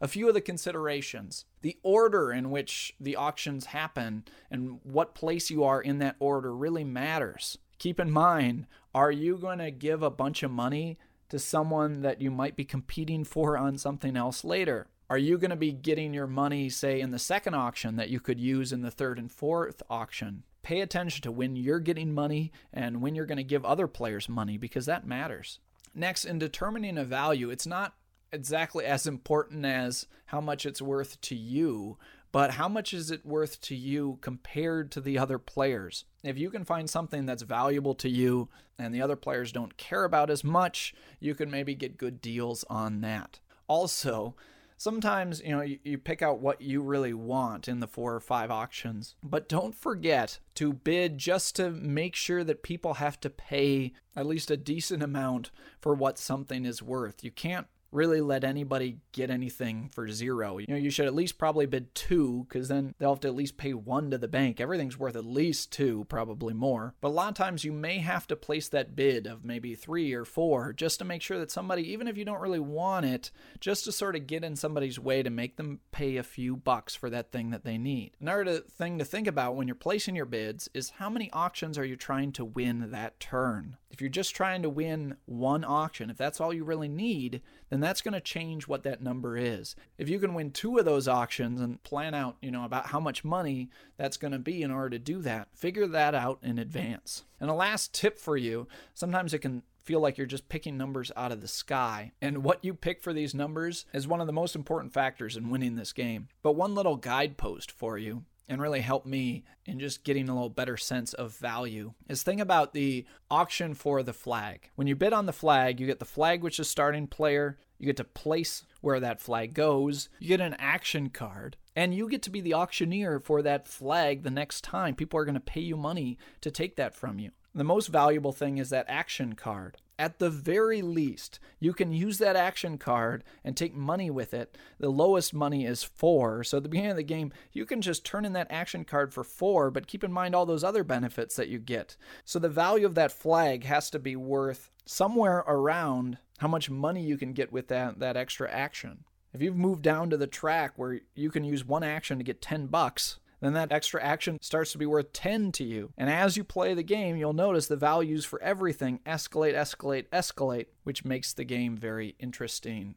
A few of the considerations the order in which the auctions happen and what place you are in that order really matters. Keep in mind, are you going to give a bunch of money to someone that you might be competing for on something else later? Are you going to be getting your money, say, in the second auction that you could use in the third and fourth auction? Pay attention to when you're getting money and when you're going to give other players money because that matters. Next, in determining a value, it's not exactly as important as how much it's worth to you, but how much is it worth to you compared to the other players? If you can find something that's valuable to you and the other players don't care about as much, you can maybe get good deals on that. Also, sometimes you know you, pick out what you really want in the four or five auctions but don't forget to bid just to make sure that people have to pay at least a decent amount for what something is worth you can't really let anybody get anything for zero. You know, you should at least probably bid two because then they'll have to at least pay one to the bank. Everything's worth at least two, probably more. But a lot of times you may have to place that bid of maybe three or four just to make sure that somebody, even if you don't really want it, just to sort of get in somebody's way to make them pay a few bucks for that thing that they need. Another thing to think about when you're placing your bids is how many auctions are you trying to win that turn? If you're just trying to win one auction, if that's all you really need, then that's going to change what that number is. If you can win two of those auctions and plan out, you know, about how much money that's going to be in order to do that, figure that out in advance. And a last tip for you, sometimes it can feel like you're just picking numbers out of the sky. And what you pick for these numbers is one of the most important factors in winning this game. But one little guidepost for you and really help me in just getting a little better sense of value is think about the auction for the flag. When you bid on the flag, you get the flag, which is starting player, you get to place where that flag goes, you get an action card, and you get to be the auctioneer for that flag the next time. People are going to pay you money to take that from you. The most valuable thing is that action card. At the very least, you can use that action card and take money with it. The lowest money is four. So at the beginning of the game, you can just turn in that action card for four, but keep in mind all those other benefits that you get. So the value of that flag has to be worth somewhere around how much money you can get with that, that extra action. If you've moved down to the track where you can use one action to get 10 bucks, then that extra action starts to be worth 10 to you. And as you play the game, you'll notice the values for everything escalate, escalate, escalate, which makes the game very interesting.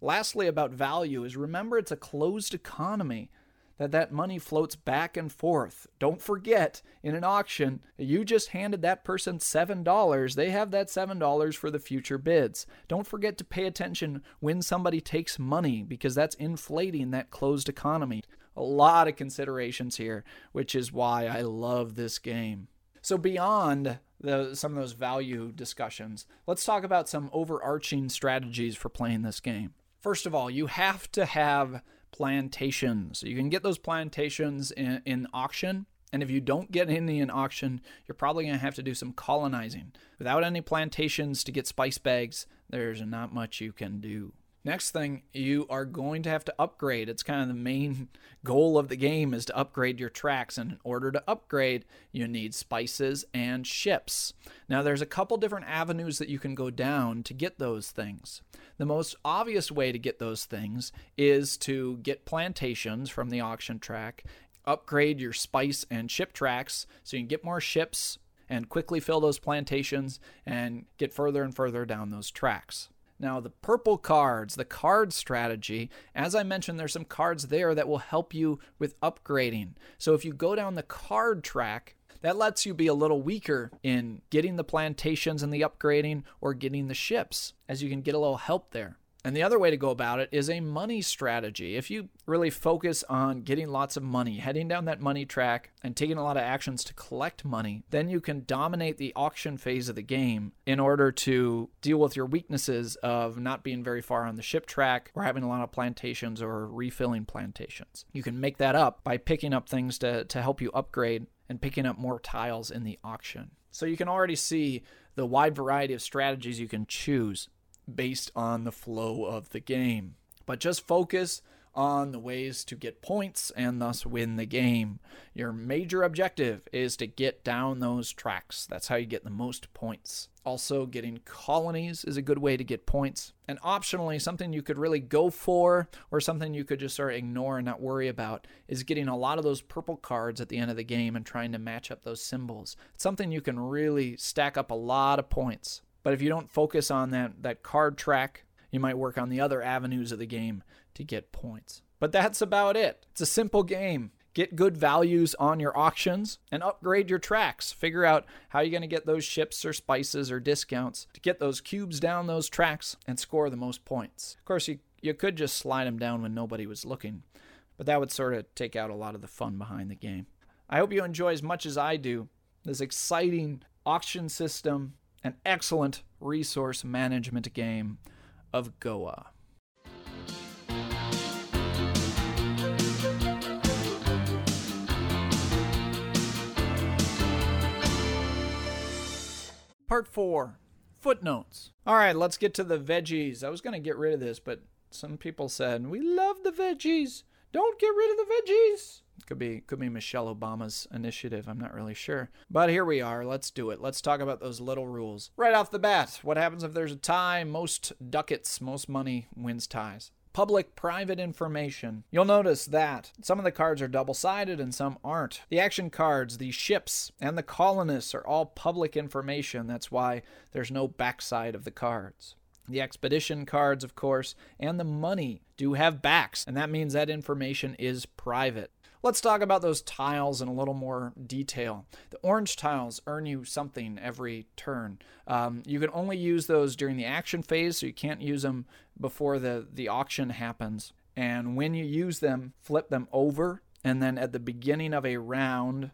Lastly, about value is remember it's a closed economy that that money floats back and forth. Don't forget, in an auction, you just handed that person $7. They have that $7 for the future bids. Don't forget to pay attention when somebody takes money because that's inflating that closed economy. A lot of considerations here, which is why I love this game. So, beyond the, some of those value discussions, let's talk about some overarching strategies for playing this game. First of all, you have to have plantations. You can get those plantations in, in auction. And if you don't get any in auction, you're probably going to have to do some colonizing. Without any plantations to get spice bags, there's not much you can do. Next thing, you are going to have to upgrade. It's kind of the main goal of the game is to upgrade your tracks. And in order to upgrade, you need spices and ships. Now, there's a couple different avenues that you can go down to get those things. The most obvious way to get those things is to get plantations from the auction track, upgrade your spice and ship tracks so you can get more ships and quickly fill those plantations and get further and further down those tracks. Now, the purple cards, the card strategy, as I mentioned, there's some cards there that will help you with upgrading. So if you go down the card track, that lets you be a little weaker in getting the plantations and the upgrading or getting the ships, as you can get a little help there. And the other way to go about it is a money strategy. If you really focus on getting lots of money, heading down that money track, and taking a lot of actions to collect money, then you can dominate the auction phase of the game in order to deal with your weaknesses of not being very far on the ship track or having a lot of plantations or refilling plantations. You can make that up by picking up things to, to help you upgrade and picking up more tiles in the auction. So you can already see the wide variety of strategies you can choose based on the flow of the game. But just focus on the ways to get points and thus win the game. Your major objective is to get down those tracks. That's how you get the most points. Also, getting colonies is a good way to get points. And optionally, something you could really go for or something you could just sort of ignore and not worry about is getting a lot of those purple cards at the end of the game and trying to match up those symbols. It's something you can really stack up a lot of points. But if you don't focus on that, that card track, you might work on the other avenues of the game to get points. But that's about it. It's a simple game. Get good values on your auctions and upgrade your tracks. Figure out how you're going to get those ships or spices or discounts to get those cubes down those tracks and score the most points. Of course, you, you could just slide them down when nobody was looking, but that would sort of take out a lot of the fun behind the game. I hope you enjoy as much as I do this exciting auction system an excellent resource management game of Goa. Part 4 Footnotes. All right, let's get to the veggies. I was going to get rid of this, but some people said, We love the veggies. Don't get rid of the veggies. Could be could be Michelle Obama's initiative. I'm not really sure. But here we are. Let's do it. Let's talk about those little rules. Right off the bat, what happens if there's a tie? Most ducats, most money wins ties. Public private information. You'll notice that some of the cards are double sided and some aren't. The action cards, the ships, and the colonists are all public information. That's why there's no backside of the cards. The expedition cards, of course, and the money do have backs, and that means that information is private. Let's talk about those tiles in a little more detail. The orange tiles earn you something every turn. Um, you can only use those during the action phase, so you can't use them before the, the auction happens. And when you use them, flip them over, and then at the beginning of a round,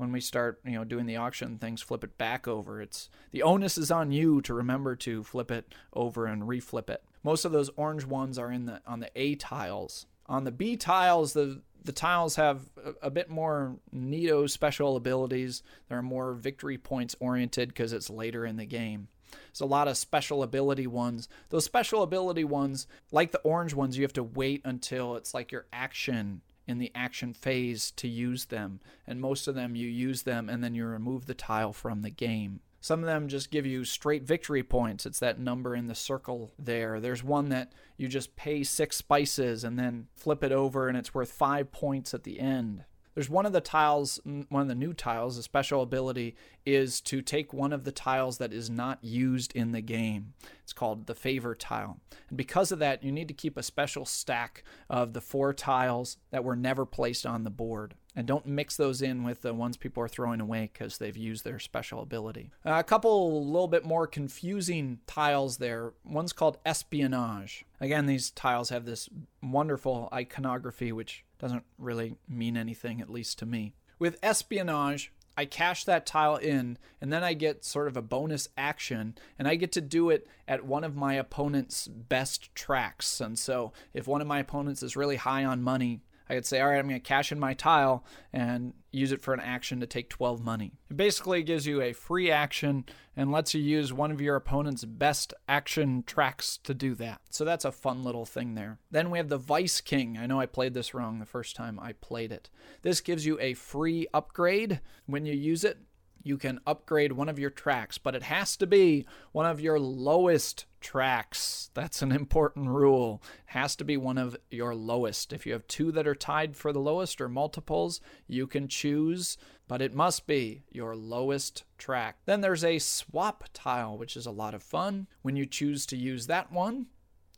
when we start, you know, doing the auction things, flip it back over. It's the onus is on you to remember to flip it over and reflip it. Most of those orange ones are in the on the A tiles. On the B tiles, the the tiles have a, a bit more neato special abilities. They're more victory points oriented because it's later in the game. There's a lot of special ability ones. Those special ability ones, like the orange ones, you have to wait until it's like your action in the action phase to use them. And most of them, you use them and then you remove the tile from the game. Some of them just give you straight victory points. It's that number in the circle there. There's one that you just pay six spices and then flip it over and it's worth five points at the end. There's one of the tiles, one of the new tiles, a special ability is to take one of the tiles that is not used in the game. It's called the favor tile. And because of that, you need to keep a special stack of the four tiles that were never placed on the board. And don't mix those in with the ones people are throwing away because they've used their special ability. Uh, a couple, little bit more confusing tiles there. One's called espionage. Again, these tiles have this wonderful iconography, which doesn't really mean anything, at least to me. With espionage, I cash that tile in, and then I get sort of a bonus action, and I get to do it at one of my opponent's best tracks. And so, if one of my opponents is really high on money, I could say, all right, I'm going to cash in my tile and use it for an action to take 12 money. It basically gives you a free action and lets you use one of your opponent's best action tracks to do that. So that's a fun little thing there. Then we have the Vice King. I know I played this wrong the first time I played it. This gives you a free upgrade when you use it you can upgrade one of your tracks, but it has to be one of your lowest tracks. That's an important rule. It has to be one of your lowest. If you have two that are tied for the lowest or multiples, you can choose, but it must be your lowest track. Then there's a swap tile, which is a lot of fun. When you choose to use that one,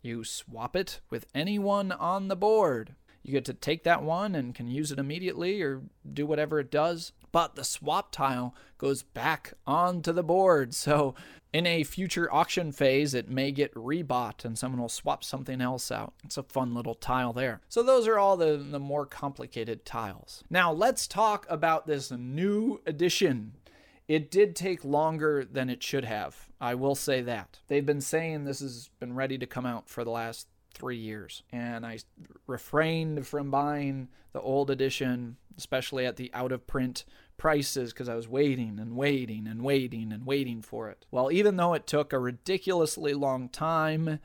you swap it with anyone on the board. You get to take that one and can use it immediately or do whatever it does but the swap tile goes back onto the board. So in a future auction phase, it may get rebought and someone will swap something else out. It's a fun little tile there. So those are all the, the more complicated tiles. Now let's talk about this new edition. It did take longer than it should have. I will say that. They've been saying this has been ready to come out for the last three years. And I refrained from buying the old edition, especially at the out of print prices, because I was waiting and waiting and waiting and waiting for it. Well, even though it took a ridiculously long time,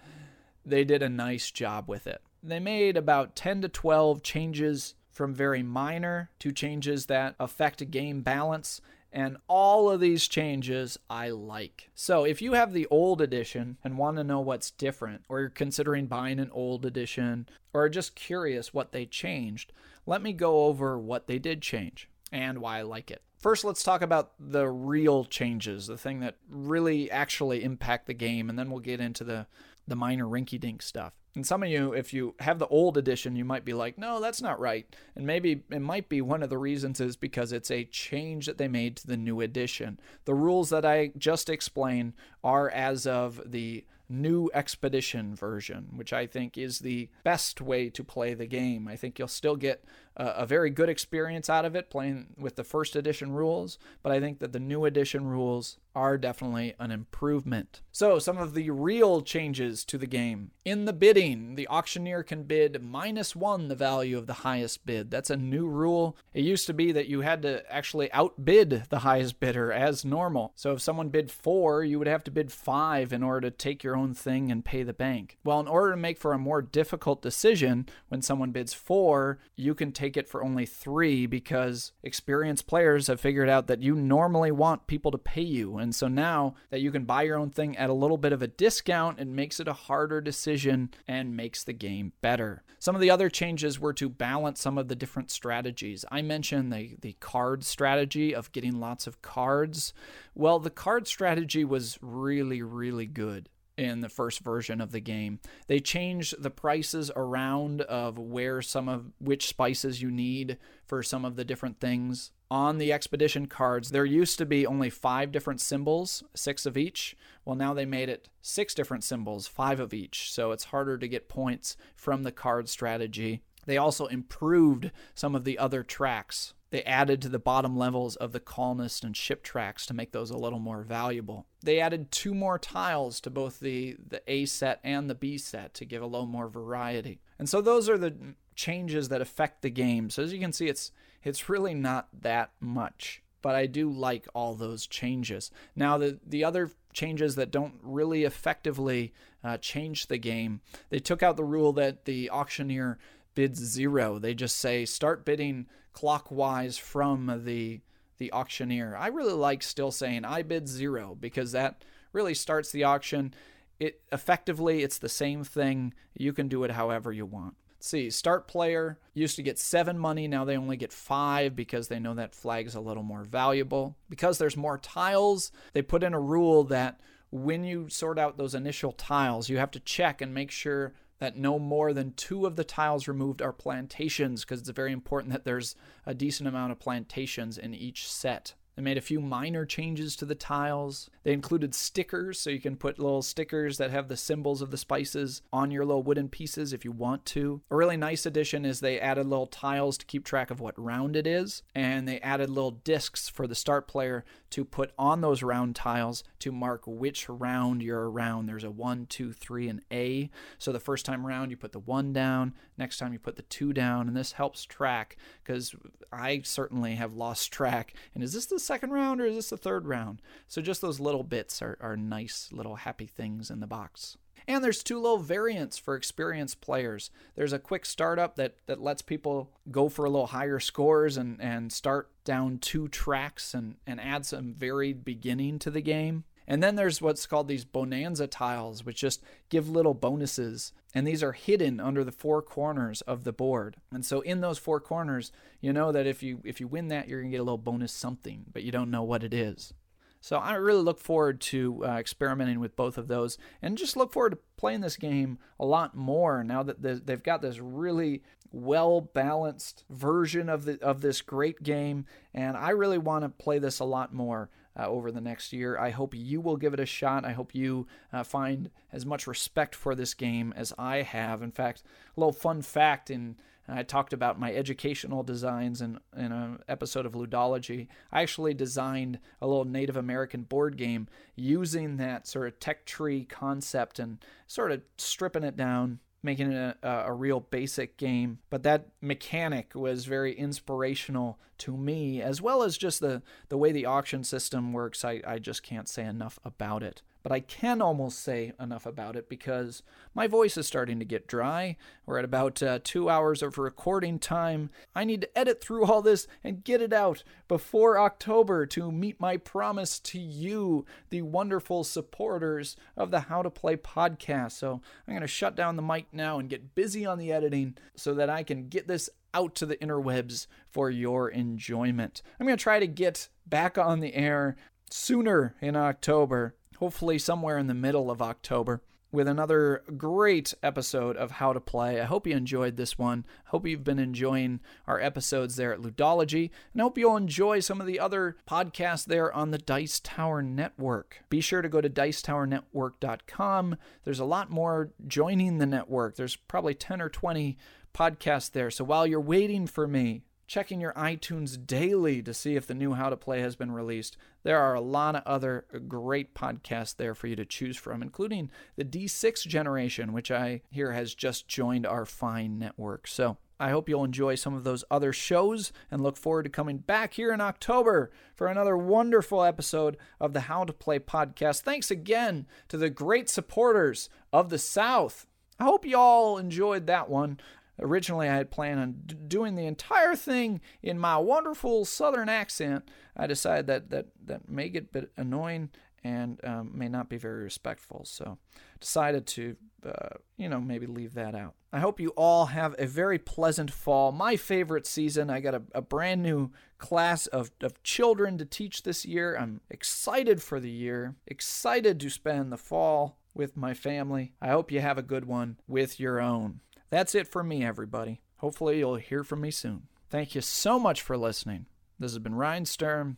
they did a nice job with it. They made about 10 to 12 changes from very minor to changes that affect game balance and all of these changes I like. So if you have the old edition and want to know what's different, or you're considering buying an old edition, or are just curious what they changed, let me go over what they did change and why I like it. First, let's talk about the real changes, the thing that really actually impact the game, and then we'll get into the, the minor rinky dink stuff. And some of you, if you have the old edition, you might be like, no, that's not right. And maybe it might be one of the reasons is because it's a change that they made to the new edition. The rules that I just explained are as of the new expedition version, which I think is the best way to play the game. I think you'll still get a, very good experience out of it playing with the first edition rules, but I think that the new edition rules are definitely an improvement. So, some of the real changes to the game. In the bidding, the auctioneer can bid minus one the value of the highest bid. That's a new rule. It used to be that you had to actually outbid the highest bidder as normal. So, if someone bid four, you would have to bid five in order to take your own thing and pay the bank. Well, in order to make for a more difficult decision, when someone bids four, you can take it for only three because experienced players have figured out that you normally want people to pay you. And so now that you can buy your own thing at a little bit of a discount, it makes it a harder decision and makes the game better. Some of the other changes were to balance some of the different strategies. I mentioned the, the card strategy of getting lots of cards. Well, the card strategy was really, really good in the first version of the game. They changed the prices around of where some of which spices you need for some of the different things. On the expedition cards, there used to be only five different symbols, six of each. Well, now they made it six different symbols, five of each. So it's harder to get points from the card strategy. They also improved some of the other tracks they added to the bottom levels of the colonist and ship tracks to make those a little more valuable. They added two more tiles to both the, the A set and the B set to give a little more variety. And so those are the changes that affect the game. So as you can see, it's it's really not that much. but I do like all those changes. Now, the, the other changes that don't really effectively uh, change the game, they took out the rule that the auctioneer bids zero. They just say start bidding clockwise from the the auctioneer. I really like still saying I bid zero because that really starts the auction. It effectively it's the same thing. You can do it however you want. See, start player used to get seven money, now they only get five because they know that flag is a little more valuable. Because there's more tiles, they put in a rule that when you sort out those initial tiles, you have to check and make sure that no more than two of the tiles removed are plantations because it's very important that there's a decent amount of plantations in each set. They made a few minor changes to the tiles. They included stickers, so you can put little stickers that have the symbols of the spices on your little wooden pieces if you want to. A really nice addition is they added little tiles to keep track of what round it is, and they added little discs for the start player to put on those round tiles to mark which round you're around. There's a one, two, three, and A. So the first time around, you put the one down, next time, you put the two down, and this helps track because I certainly have lost track. And is this the second round or is this the third round? So just those little bits are, are nice little happy things in the box. And there's two little variants for experienced players. There's a quick startup that, that lets people go for a little higher scores and, and start down two tracks and, and add some varied beginning to the game. And then there's what's called these bonanza tiles, which just give little bonuses. And these are hidden under the four corners of the board. And so in those four corners, you know that if you if you win that, you're gonna get a little bonus something, but you don't know what it is. So I really look forward to uh, experimenting with both of those, and just look forward to playing this game a lot more now that they've got this really well balanced version of the of this great game. And I really want to play this a lot more uh, over the next year. I hope you will give it a shot. I hope you uh, find as much respect for this game as I have. In fact, a little fun fact in I talked about my educational designs in, in an episode of Ludology. I actually designed a little Native American board game using that sort of tech tree concept and sort of stripping it down making it a, a, real basic game. But that mechanic was very inspirational to me, as well as just the, the way the auction system works. I, I just can't say enough about it but I can almost say enough about it because my voice is starting to get dry. We're at about uh, two hours of recording time. I need to edit through all this and get it out before October to meet my promise to you, the wonderful supporters of the How to Play podcast. So I'm going to shut down the mic now and get busy on the editing so that I can get this out to the interwebs for your enjoyment. I'm going to try to get back on the air sooner in October hopefully somewhere in the middle of October with another great episode of How to Play. I hope you enjoyed this one. I hope you've been enjoying our episodes there at Ludology, and I hope you'll enjoy some of the other podcasts there on the Dice Tower Network. Be sure to go to dicetowernetwork.com. There's a lot more joining the network. There's probably 10 or 20 podcasts there. So while you're waiting for me, checking your iTunes daily to see if the new How to Play has been released. There are a lot of other great podcasts there for you to choose from, including the D6 generation, which I hear has just joined our fine network. So I hope you'll enjoy some of those other shows and look forward to coming back here in October for another wonderful episode of the How to Play podcast. Thanks again to the great supporters of the South. I hope you all enjoyed that one. Originally, I had planned on d- doing the entire thing in my wonderful Southern accent. I decided that that that may get a bit annoying and um, may not be very respectful, so decided to uh, you know maybe leave that out. I hope you all have a very pleasant fall. My favorite season. I got a, a brand new class of, of children to teach this year. I'm excited for the year. Excited to spend the fall with my family. I hope you have a good one with your own. That's it for me, everybody. Hopefully, you'll hear from me soon. Thank you so much for listening. This has been Ryan Sturm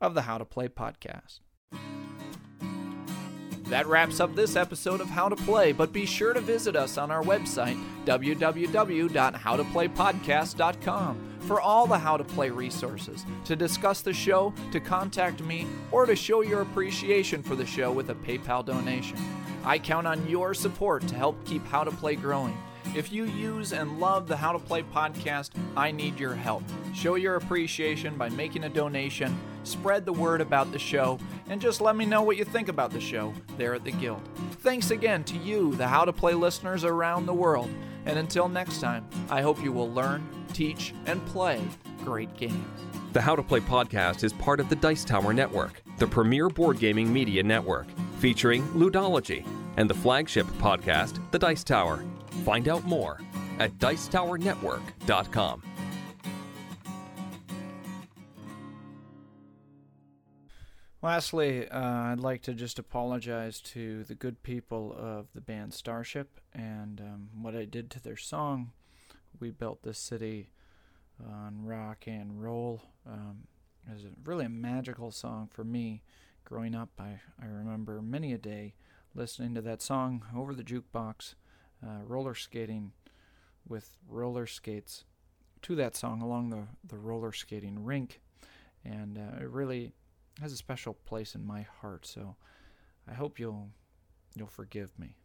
of the How to Play podcast. That wraps up this episode of How to Play, but be sure to visit us on our website, www.howtoplaypodcast.com, for all the How to Play resources, to discuss the show, to contact me, or to show your appreciation for the show with a PayPal donation. I count on your support to help keep How to Play growing. If you use and love the How to Play podcast, I need your help. Show your appreciation by making a donation spread the word about the show, and just let me know what you think about the show there at the Guild. Thanks again to you, the How to Play listeners around the world. And until next time, I hope you will learn, teach, and play great games. The How to Play podcast is part of the Dice Tower Network, the premier board gaming media network, featuring Ludology and the flagship podcast, The Dice Tower. Find out more at dicetowernetwork.com. Lastly, uh, I'd like to just apologize to the good people of the band Starship and um, what I did to their song. We built this city on rock and roll. Um, it was a, really a magical song for me. Growing up, I, I remember many a day listening to that song over the jukebox, uh, roller skating with roller skates to that song along the, the roller skating rink. And uh, it really has a special place in my heart. So I hope you'll you'll forgive me.